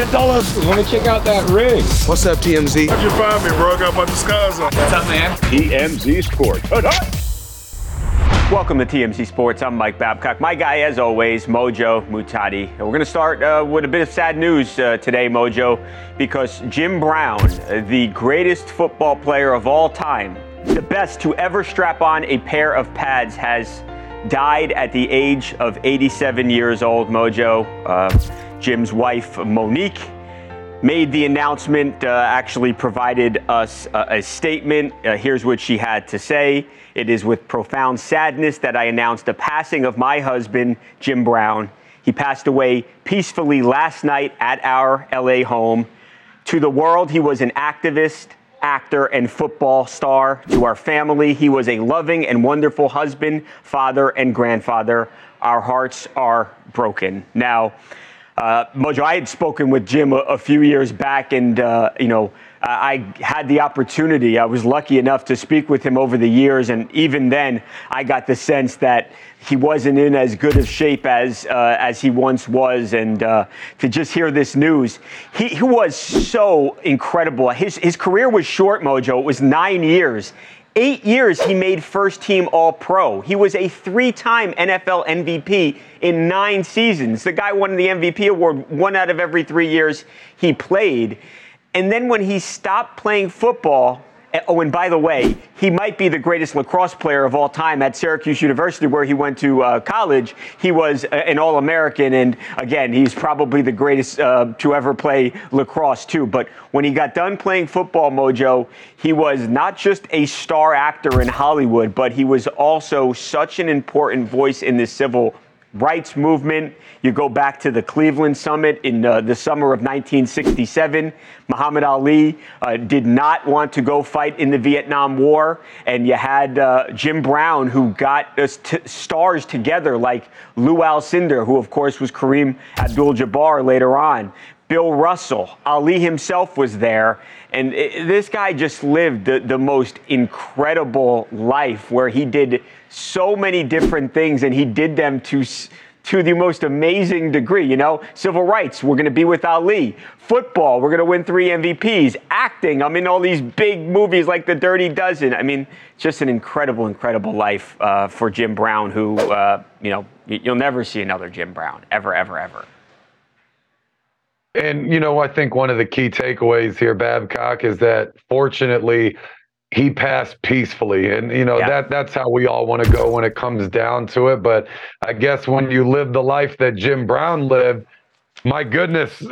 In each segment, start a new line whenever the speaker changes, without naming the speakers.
million dollars. Want to check out that ring?
What's up, TMZ?
How'd you find me, bro? I got my disguise on.
What's up, man?
TMZ Sports.
Welcome to TMZ Sports. I'm Mike Babcock. My guy, as always, Mojo Mutati. And we're going to start uh, with a bit of sad news uh, today, Mojo, because Jim Brown, the greatest football player of all time, the best to ever strap on a pair of pads, has died at the age of 87 years old. Mojo, uh, Jim's wife, Monique, made the announcement, uh, actually provided us uh, a statement. Uh, here's what she had to say. It is with profound sadness that I announced the passing of my husband, Jim Brown. He passed away peacefully last night at our LA home. To the world, he was an activist, actor, and football star. To our family, he was a loving and wonderful husband, father, and grandfather. Our hearts are broken. Now, uh, Mojo, I had spoken with Jim a, a few years back, and uh, you know, I had the opportunity. I was lucky enough to speak with him over the years, and even then, I got the sense that he wasn't in as good of shape as uh, as he once was. And uh, to just hear this news, he, he was so incredible. His his career was short, Mojo. It was nine years. Eight years he made first team All Pro. He was a three time NFL MVP in nine seasons. The guy won the MVP award one out of every three years he played. And then when he stopped playing football, Oh, and by the way, he might be the greatest lacrosse player of all time at Syracuse University, where he went to uh, college. He was an All American, and again, he's probably the greatest uh, to ever play lacrosse, too. But when he got done playing football, Mojo, he was not just a star actor in Hollywood, but he was also such an important voice in the civil rights movement. You go back to the Cleveland Summit in uh, the summer of 1967. Muhammad Ali uh, did not want to go fight in the Vietnam War. And you had uh, Jim Brown, who got t- stars together like Lou Alcindor, who, of course, was Kareem Abdul Jabbar later on. Bill Russell, Ali himself was there. And it, this guy just lived the, the most incredible life where he did so many different things and he did them to to the most amazing degree. You know, civil rights, we're going to be with Ali. Football, we're going to win three MVPs. Acting, I'm in all these big movies like The Dirty Dozen. I mean, just an incredible, incredible life uh, for Jim Brown, who, uh, you know, you'll never see another Jim Brown, ever, ever, ever.
And, you know, I think one of the key takeaways here, Babcock, is that fortunately, he passed peacefully. And you know yeah. that that's how we all want to go when it comes down to it. But i guess when you live the life that jim brown lived my goodness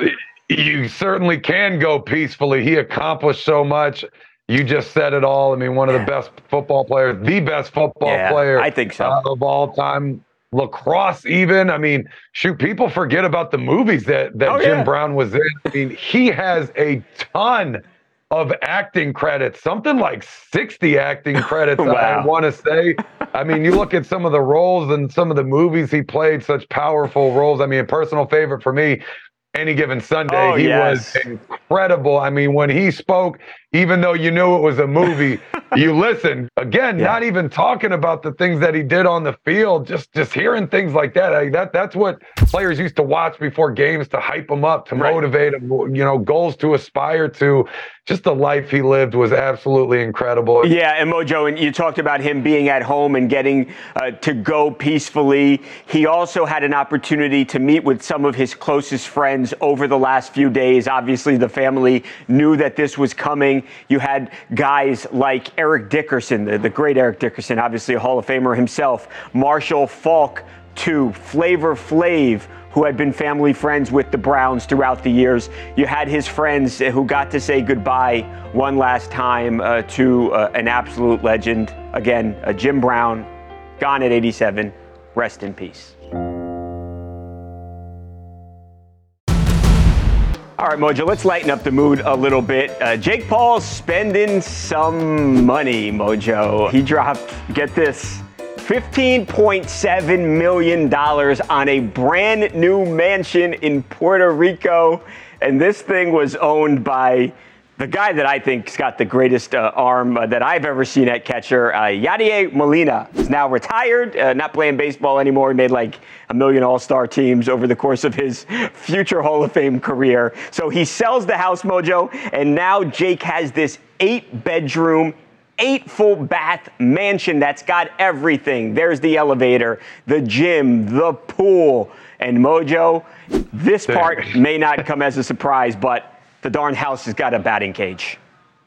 you certainly can go peacefully. He accomplished so much. You just said it all. I mean one of the best football players the best football
yeah,
player
i think so.
uh, of all time. Lacrosse even. I mean shoot people forget about the movies that that oh, jim brown was in. I mean he has a ton of acting credits, something like 60 acting credits, wow. I want to say. I mean, you look at some of the roles and some of the movies he played, such powerful roles. I mean, a personal favorite for me, any given Sunday,
oh,
he
yes.
was incredible. I mean, when he spoke, even though you knew it was a movie, you listened. Again, yeah. not even talking about the things that he did on the field, just just hearing things like that. I, that that's what players used to watch before games to hype them up, to right. motivate them. You know, goals to aspire to. Just the life he lived was absolutely incredible.
Yeah, and Mojo, and you talked about him being at home and getting uh, to go peacefully. He also had an opportunity to meet with some of his closest friends over the last few days. Obviously, the family knew that this was coming. You had guys like Eric Dickerson, the, the great Eric Dickerson, obviously a Hall of Famer himself, Marshall Faulk, too, Flavor Flav, who had been family friends with the Browns throughout the years. You had his friends who got to say goodbye one last time uh, to uh, an absolute legend. Again, uh, Jim Brown, gone at 87. Rest in peace. All right, Mojo, let's lighten up the mood a little bit. Uh, Jake Paul's spending some money, Mojo. He dropped, get this, $15.7 million on a brand new mansion in Puerto Rico. And this thing was owned by the guy that I think's got the greatest uh, arm uh, that I've ever seen at catcher, uh, Yadier Molina, is now retired, uh, not playing baseball anymore. He made like a million All Star teams over the course of his future Hall of Fame career. So he sells the house mojo, and now Jake has this eight bedroom, eight full bath mansion that's got everything. There's the elevator, the gym, the pool. And Mojo, this part may not come as a surprise, but the darn house has got a batting cage.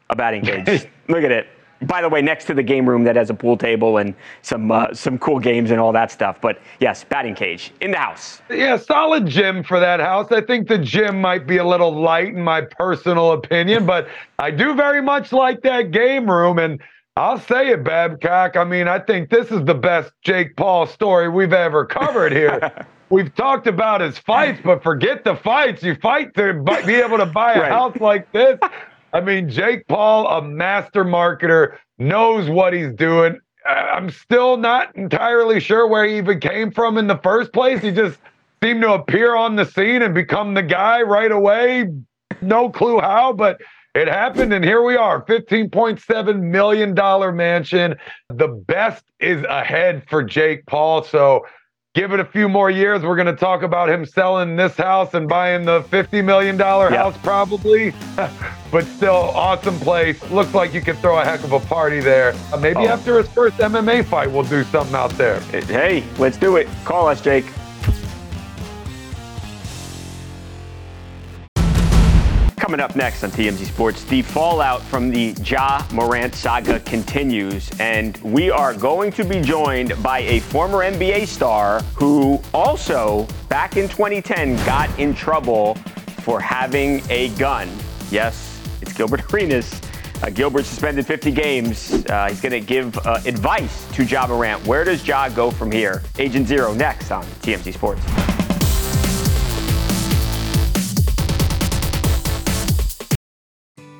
A batting cage. Look at it. By the way, next to the game room that has a pool table and some uh, some cool games and all that stuff. But yes, batting cage in the house.
Yeah, solid gym for that house. I think the gym might be a little light in my personal opinion, but I do very much like that game room. And I'll say it, Babcock. I mean, I think this is the best Jake Paul story we've ever covered here. we've talked about his fights, but forget the fights. You fight to be able to buy a right. house like this. I mean, Jake Paul, a master marketer, knows what he's doing. I'm still not entirely sure where he even came from in the first place. He just seemed to appear on the scene and become the guy right away. No clue how, but it happened, and here we are $15.7 million mansion. The best is ahead for Jake Paul. So give it a few more years. We're going to talk about him selling this house and buying the $50 million house, probably. but still, awesome place. Looks like you could throw a heck of a party there. Uh, maybe oh. after his first MMA fight, we'll do something out there.
Hey, let's do it. Call us, Jake. Coming up next on TMZ Sports, the fallout from the Ja Morant saga continues, and we are going to be joined by a former NBA star who also, back in 2010, got in trouble for having a gun. Yes, it's Gilbert Arenas. Uh, Gilbert suspended 50 games. Uh, he's going to give uh, advice to Ja Morant. Where does Ja go from here? Agent Zero next on TMZ Sports.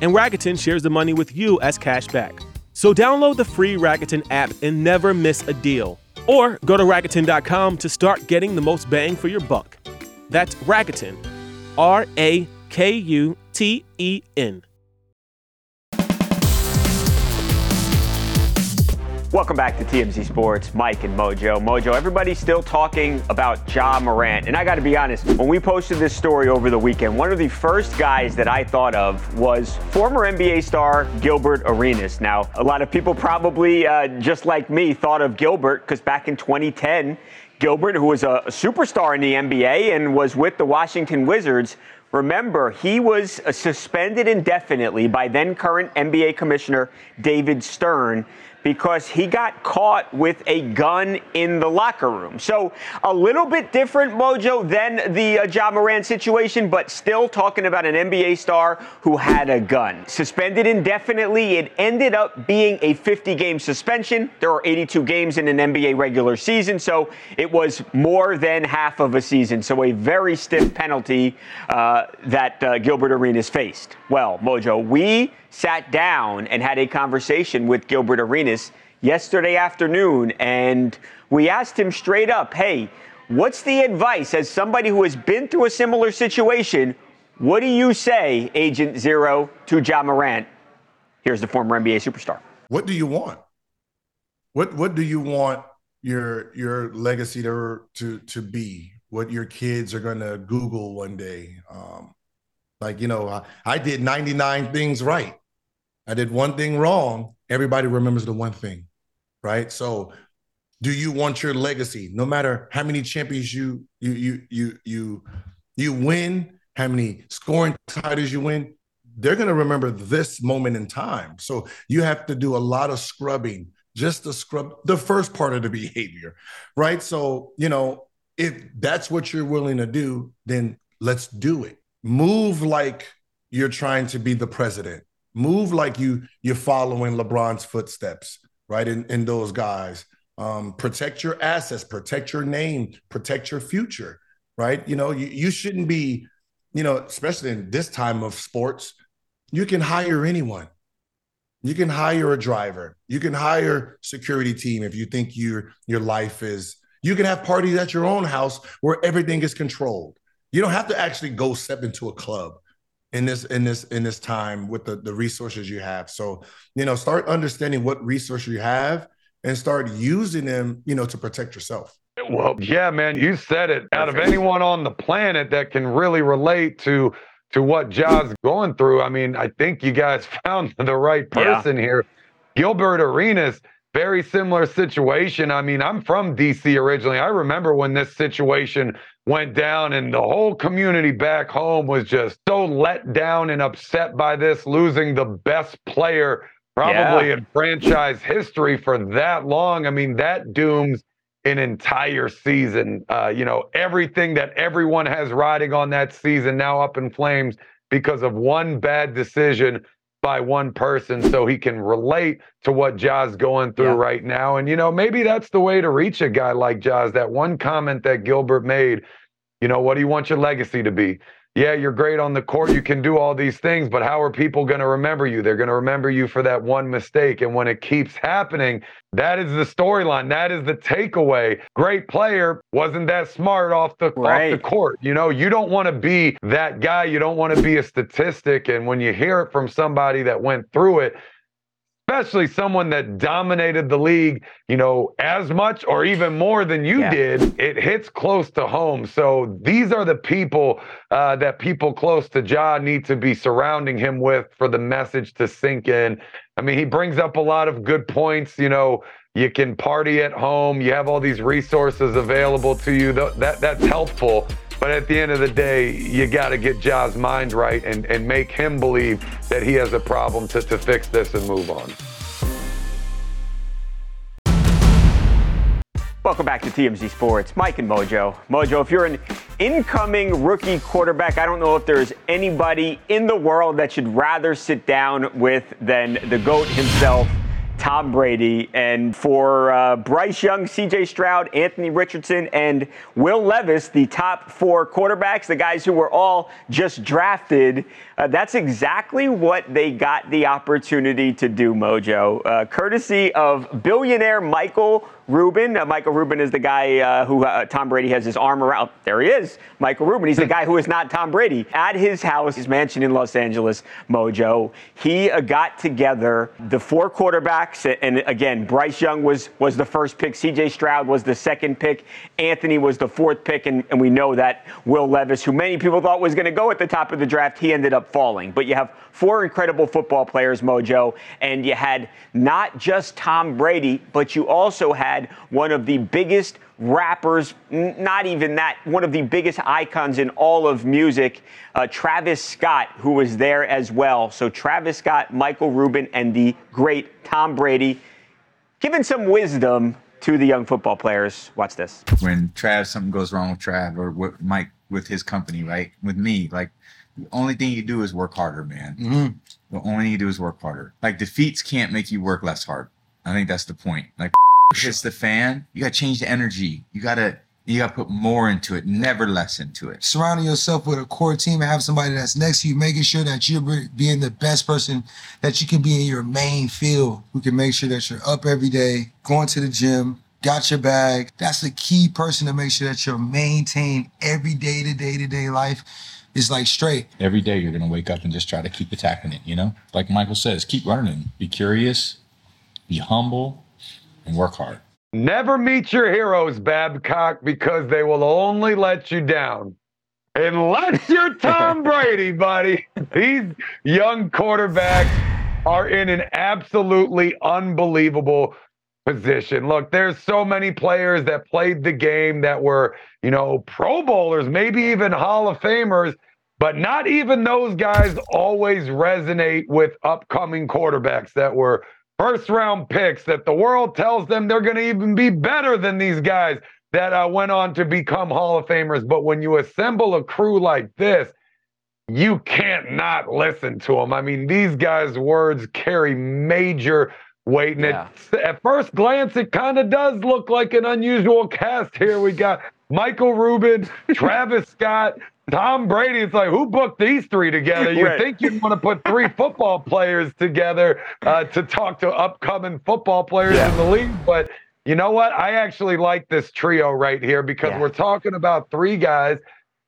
and Rakuten shares the money with you as cash back. So download the free Rakuten app and never miss a deal. Or go to Rakuten.com to start getting the most bang for your buck. That's Rakuten. R A K U T E N.
Welcome back to TMZ Sports, Mike and Mojo. Mojo, everybody's still talking about Ja Morant. And I got to be honest, when we posted this story over the weekend, one of the first guys that I thought of was former NBA star Gilbert Arenas. Now, a lot of people probably, uh, just like me, thought of Gilbert because back in 2010, Gilbert, who was a superstar in the NBA and was with the Washington Wizards, Remember, he was uh, suspended indefinitely by then current NBA Commissioner David Stern because he got caught with a gun in the locker room. So a little bit different, Mojo, than the uh, Ja Morant situation, but still talking about an NBA star who had a gun. Suspended indefinitely. It ended up being a 50 game suspension. There are 82 games in an NBA regular season, so it was more than half of a season. So a very stiff penalty uh, that uh, Gilbert Arenas faced. Well, Mojo, we sat down and had a conversation with Gilbert Arenas yesterday afternoon, and we asked him straight up, hey, what's the advice as somebody who has been through a similar situation? What do you say, Agent Zero, to Ja Morant? Here's the former NBA superstar.
What do you want? What What do you want your your legacy to to to be? What your kids are going to Google one day? Um, like, you know, I, I did 99 things right. I did one thing wrong. Everybody remembers the one thing, right? So, do you want your legacy, no matter how many champions you you you you you you win, how many scoring titles you win, they're going to remember this moment in time. So you have to do a lot of scrubbing just to scrub the first part of the behavior, right? So, you know, if that's what you're willing to do, then let's do it move like you're trying to be the president. Move like you you're following LeBron's footsteps, right? In in those guys. Um, protect your assets, protect your name, protect your future, right? You know, you, you shouldn't be, you know, especially in this time of sports, you can hire anyone. You can hire a driver. You can hire security team if you think your your life is. You can have parties at your own house where everything is controlled. You don't have to actually go step into a club in this in this in this time with the the resources you have. So you know, start understanding what resources you have and start using them. You know, to protect yourself.
Well, yeah, man, you said it. Out of anyone on the planet that can really relate to to what Ja's going through, I mean, I think you guys found the right person yeah. here. Gilbert Arenas, very similar situation. I mean, I'm from DC originally. I remember when this situation went down and the whole community back home was just so let down and upset by this, losing the best player probably yeah. in franchise history for that long. I mean, that dooms an entire season. Uh, you know, everything that everyone has riding on that season now up in flames because of one bad decision by one person so he can relate to what Ja's going through yeah. right now. And, you know, maybe that's the way to reach a guy like Ja's. That one comment that Gilbert made, you know, what do you want your legacy to be? Yeah, you're great on the court. You can do all these things, but how are people going to remember you? They're going to remember you for that one mistake. And when it keeps happening, that is the storyline. That is the takeaway. Great player wasn't that smart off the right. off the court. You know, you don't want to be that guy. You don't want to be a statistic. And when you hear it from somebody that went through it, especially someone that dominated the league, you know, as much or even more than you yeah. did, it hits close to home. So these are the people uh, that people close to Ja need to be surrounding him with for the message to sink in. I mean, he brings up a lot of good points. You know, you can party at home. You have all these resources available to you. That that's helpful. But at the end of the day, you got to get Ja's mind right and, and make him believe that he has a problem to, to fix this and move on.
Welcome back to TMZ Sports. Mike and Mojo. Mojo, if you're an incoming rookie quarterback, I don't know if there's anybody in the world that should rather sit down with than the GOAT himself. Tom Brady. And for uh, Bryce Young, CJ Stroud, Anthony Richardson, and Will Levis, the top four quarterbacks, the guys who were all just drafted, uh, that's exactly what they got the opportunity to do, Mojo. Uh, courtesy of billionaire Michael Rubin. Uh, Michael Rubin is the guy uh, who uh, Tom Brady has his arm around. There he is, Michael Rubin. He's the guy who is not Tom Brady. At his house, his mansion in Los Angeles, Mojo, he uh, got together the four quarterbacks. And again, Bryce Young was, was the first pick. CJ Stroud was the second pick. Anthony was the fourth pick. And, and we know that Will Levis, who many people thought was going to go at the top of the draft, he ended up falling. But you have four incredible football players, Mojo. And you had not just Tom Brady, but you also had one of the biggest rappers, not even that, one of the biggest icons in all of music, uh, Travis Scott, who was there as well. So Travis Scott, Michael Rubin, and the great Tom Brady, giving some wisdom to the young football players. Watch this.
When Trav, something goes wrong with Trav or with Mike with his company, right? With me, like the only thing you do is work harder, man. Mm-hmm. The only thing you do is work harder. Like defeats can't make you work less hard. I think that's the point. Like hits the fan, you got to change the energy. You got to you got to put more into it, never less into it.
Surrounding yourself with a core team and have somebody that's next to you, making sure that you're being the best person that you can be in your main field, who can make sure that you're up every day, going to the gym, got your bag. That's the key person to make sure that you're maintained every day to day to day life is like straight.
Every day you're gonna wake up and just try to keep attacking it, you know? Like Michael says, keep learning, be curious, be humble, and work hard.
Never meet your heroes, Babcock, because they will only let you down. Unless you're Tom Brady, buddy. These young quarterbacks are in an absolutely unbelievable position. Look, there's so many players that played the game that were, you know, Pro Bowlers, maybe even Hall of Famers, but not even those guys always resonate with upcoming quarterbacks that were first round picks that the world tells them they're going to even be better than these guys that uh, went on to become Hall of Famers. But when you assemble a crew like this, you can't not listen to them. I mean, these guys' words carry major weight. And
Yeah.
it, at first glance, it kind of does look like an unusual cast here. We got Michael Rubin, Travis Scott, Tom Brady. It's like, who booked these three together? You
Right.
think you'd want to put three football players together uh, to talk to upcoming football players in the league. But you know what? I actually like this trio right here because
Yeah.
we're talking about three guys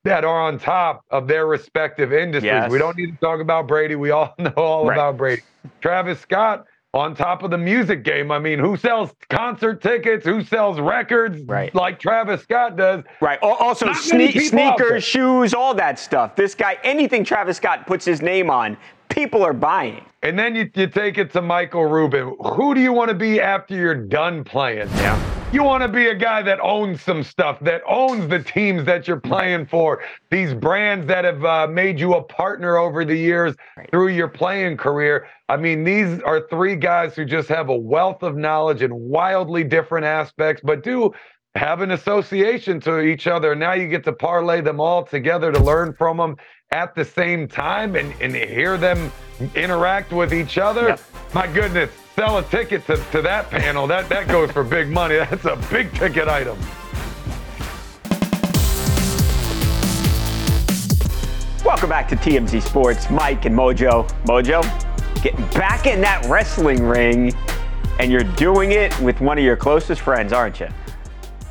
that are on top of their respective industries.
Yes.
We don't need to talk about Brady. We all know all
Right.
about Brady. Travis Scott on top of the music game. I mean, who sells concert tickets? Who sells records
Right.
like Travis Scott does?
Right. Also, sne-
people out there.
sneakers, shoes, all that stuff. This guy, anything Travis Scott puts his name on, people are buying.
And then you, you take it to Michael Rubin. Who do you want to be after you're done playing?
Yeah.
You want to be a guy that owns some stuff, that owns the teams that you're playing for, these brands that have uh, made you a partner over the years through your playing career. I mean, these are three guys who just have a wealth of knowledge in wildly different aspects, but do have an association to each other. Now you get to parlay them all together to learn from them at the same time and, and hear them interact with each other.
Yep.
My goodness, sell a ticket to, to that panel. That that goes for big money. That's a big ticket item.
Welcome back to TMZ Sports. Mike and Mojo. Mojo, getting back in that wrestling ring, and you're doing it with one of your closest friends, aren't you?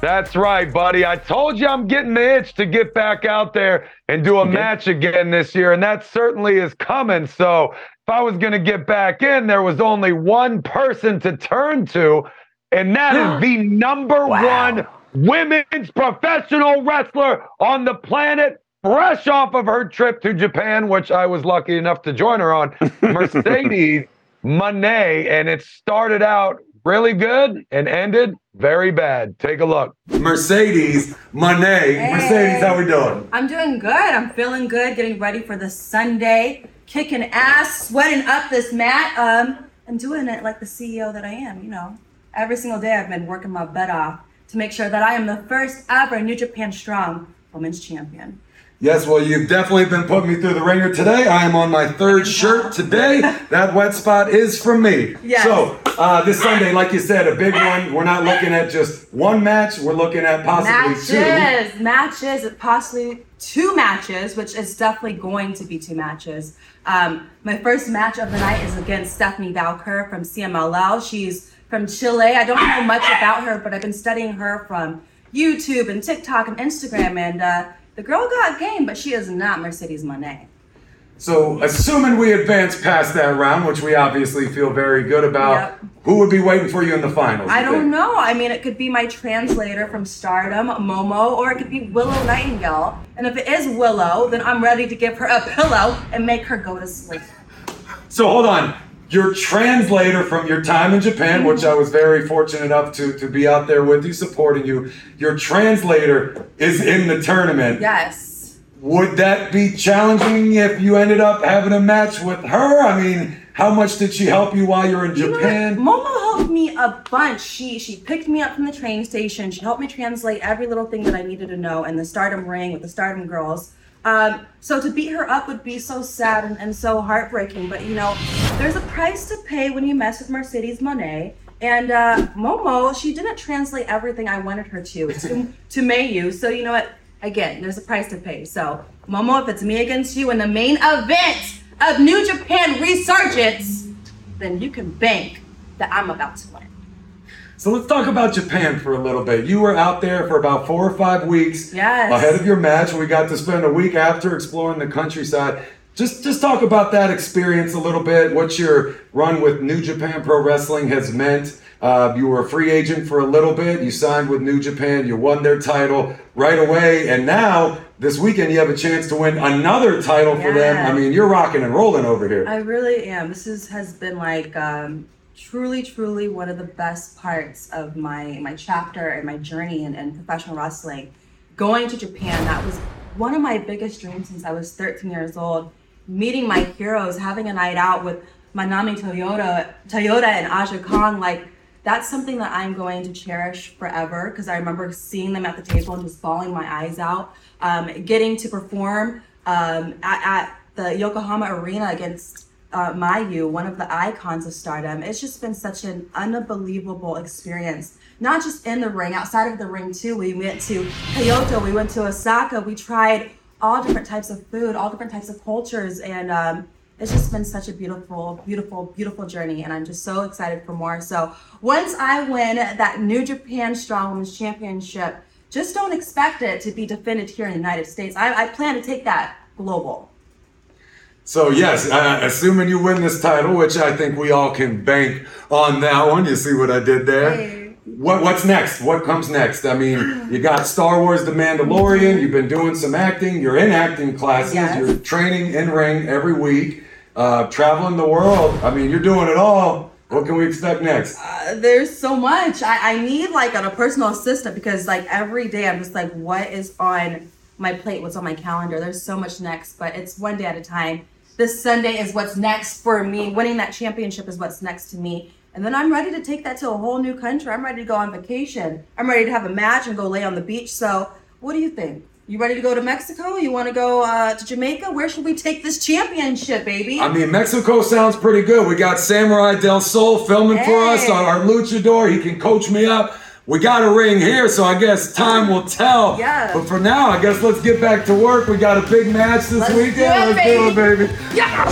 That's right, buddy. I told you I'm getting the itch to get back out there and do a match again this year, and that certainly is coming. So if I was going to get back in, there was only one person to turn to, and that is the number
Wow.
one women's professional wrestler on the planet, fresh off of her trip to Japan, which I was lucky enough to join her on, Mercedes Moné. And it started out really good and ended very bad. Take a look.
Mercedes Moné.
Hey.
Mercedes, how we doing?
I'm doing good. I'm feeling good, getting ready for the Sunday, kicking ass, sweating up this mat. Um, I'm doing it like the CEO that I am, you know. Every single day I've been working my butt off to make sure that I am the first ever New Japan Strong Women's Champion.
Yes, well, you've definitely been putting me through the ringer today. I am on my third shirt today. That wet spot is from me.
Yes.
So, uh, this Sunday, like you said, a big one. We're not looking at just one match. We're looking at possibly two.
matches, matches, possibly two matches, which is definitely going to be two matches. Um, my first match of the night is against Stephanie Vaquer from CMLL. She's from Chile. I don't know much about her, but I've been studying her from YouTube and TikTok and Instagram, and uh, the girl got game, but she is not Mercedes Moné.
So, assuming we advance past that round, which we obviously feel very good about,
Yep.
who would be waiting for you in the finals?
I don't know. I mean, it could be my translator from Stardom, Momo, or it could be Willow Nightingale. And if it is Willow, then I'm ready to give her a pillow and make her go to sleep.
So hold on. Your translator from your time in Japan, mm-hmm. which I was very fortunate enough to, to be out there with you, supporting you. Your translator is in the tournament.
Yes.
Would that be challenging if you ended up having a match with her? I mean, how much did she help you while you're in
You?
Japan?
Momo helped me a bunch. She she picked me up from the train station. She helped me translate every little thing that I needed to know in the Stardom ring with the Stardom girls. Um, so to beat her up would be so sad and, and so heartbreaking. But you know, there's a price to pay when you mess with Mercedes Moné. And uh, Momo, she didn't translate everything I wanted her to to, to Mayu. So you know what? Again, there's a price to pay. So Momo, if it's me against you in the main event of New Japan Resurgence, then you can bank that I'm about to win.
So let's talk about Japan for a little bit. You were out there for about four or five weeks
Yes.
ahead of your match. We got to spend a week after exploring the countryside. Just just talk about that experience a little bit. What your run with New Japan Pro Wrestling has meant. Uh, you were a free agent for a little bit. You signed with New Japan. You won their title right away, and now this weekend you have a chance to win another title for them. I mean, you're rocking and rolling over here.
I really am. This is has been like um, truly, truly one of the best parts of my my chapter and my journey in, in professional wrestling. Going to Japan, that was one of my biggest dreams since I was 13 years old. Meeting my heroes, having a night out with Manami Toyota, Toyota and Aja Kong, like that's something that I'm going to cherish forever because I remember seeing them at the table and just bawling my eyes out. Um, getting to perform um, at, at the Yokohama Arena against uh, Mayu, one of the icons of Stardom. It's just been such an unbelievable experience. Not just in the ring, outside of the ring too. We went to Kyoto, we went to Osaka, we tried all different types of food, all different types of cultures, and um, it's just been such a beautiful, beautiful, beautiful journey, and I'm just so excited for more. So once I win that New Japan Strong Women's Championship, just don't expect it to be defended here in the United States. I, I plan to take that global.
So yes, uh, assuming you win this title, which I think we all can bank on that one. You see what I did there?
Hey.
What what's next? What comes next? I mean, you got Star Wars: The Mandalorian. You've been doing some acting. You're in acting classes.
Yes.
You're training in ring every week. Uh, traveling the world. I mean, you're doing it all. What can we expect next?
Uh, there's so much. I, I need like a personal assistant because like every day I'm just like, what is on my plate? What's on my calendar? There's so much next, but it's one day at a time. This Sunday is what's next for me. Winning that championship is what's next to me. And then I'm ready to take that to a whole new country. I'm ready to go on vacation. I'm ready to have a match and go lay on the beach. So, what do you think? You ready to go to Mexico? You want to go uh, to Jamaica? Where should we take this championship, baby?
I mean, Mexico sounds pretty good. We got Samuray Del Sol filming for us,
Hey.
our, our luchador. He can coach me up. We got a ring here, so I guess time will tell.
Yeah.
But for now, I guess let's get back to work. We got a big match this
Let's do
weekend.
it,
let's do it, baby.
yeah!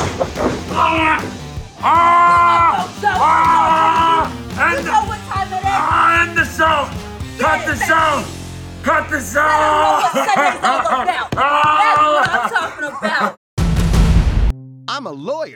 Ah! Ah!
You
And
know what time it is.
Ah, end the show! Cut the show! Cut the show!
I don't know what Sunday's all about. That's what I'm talking about.
I'm a lawyer.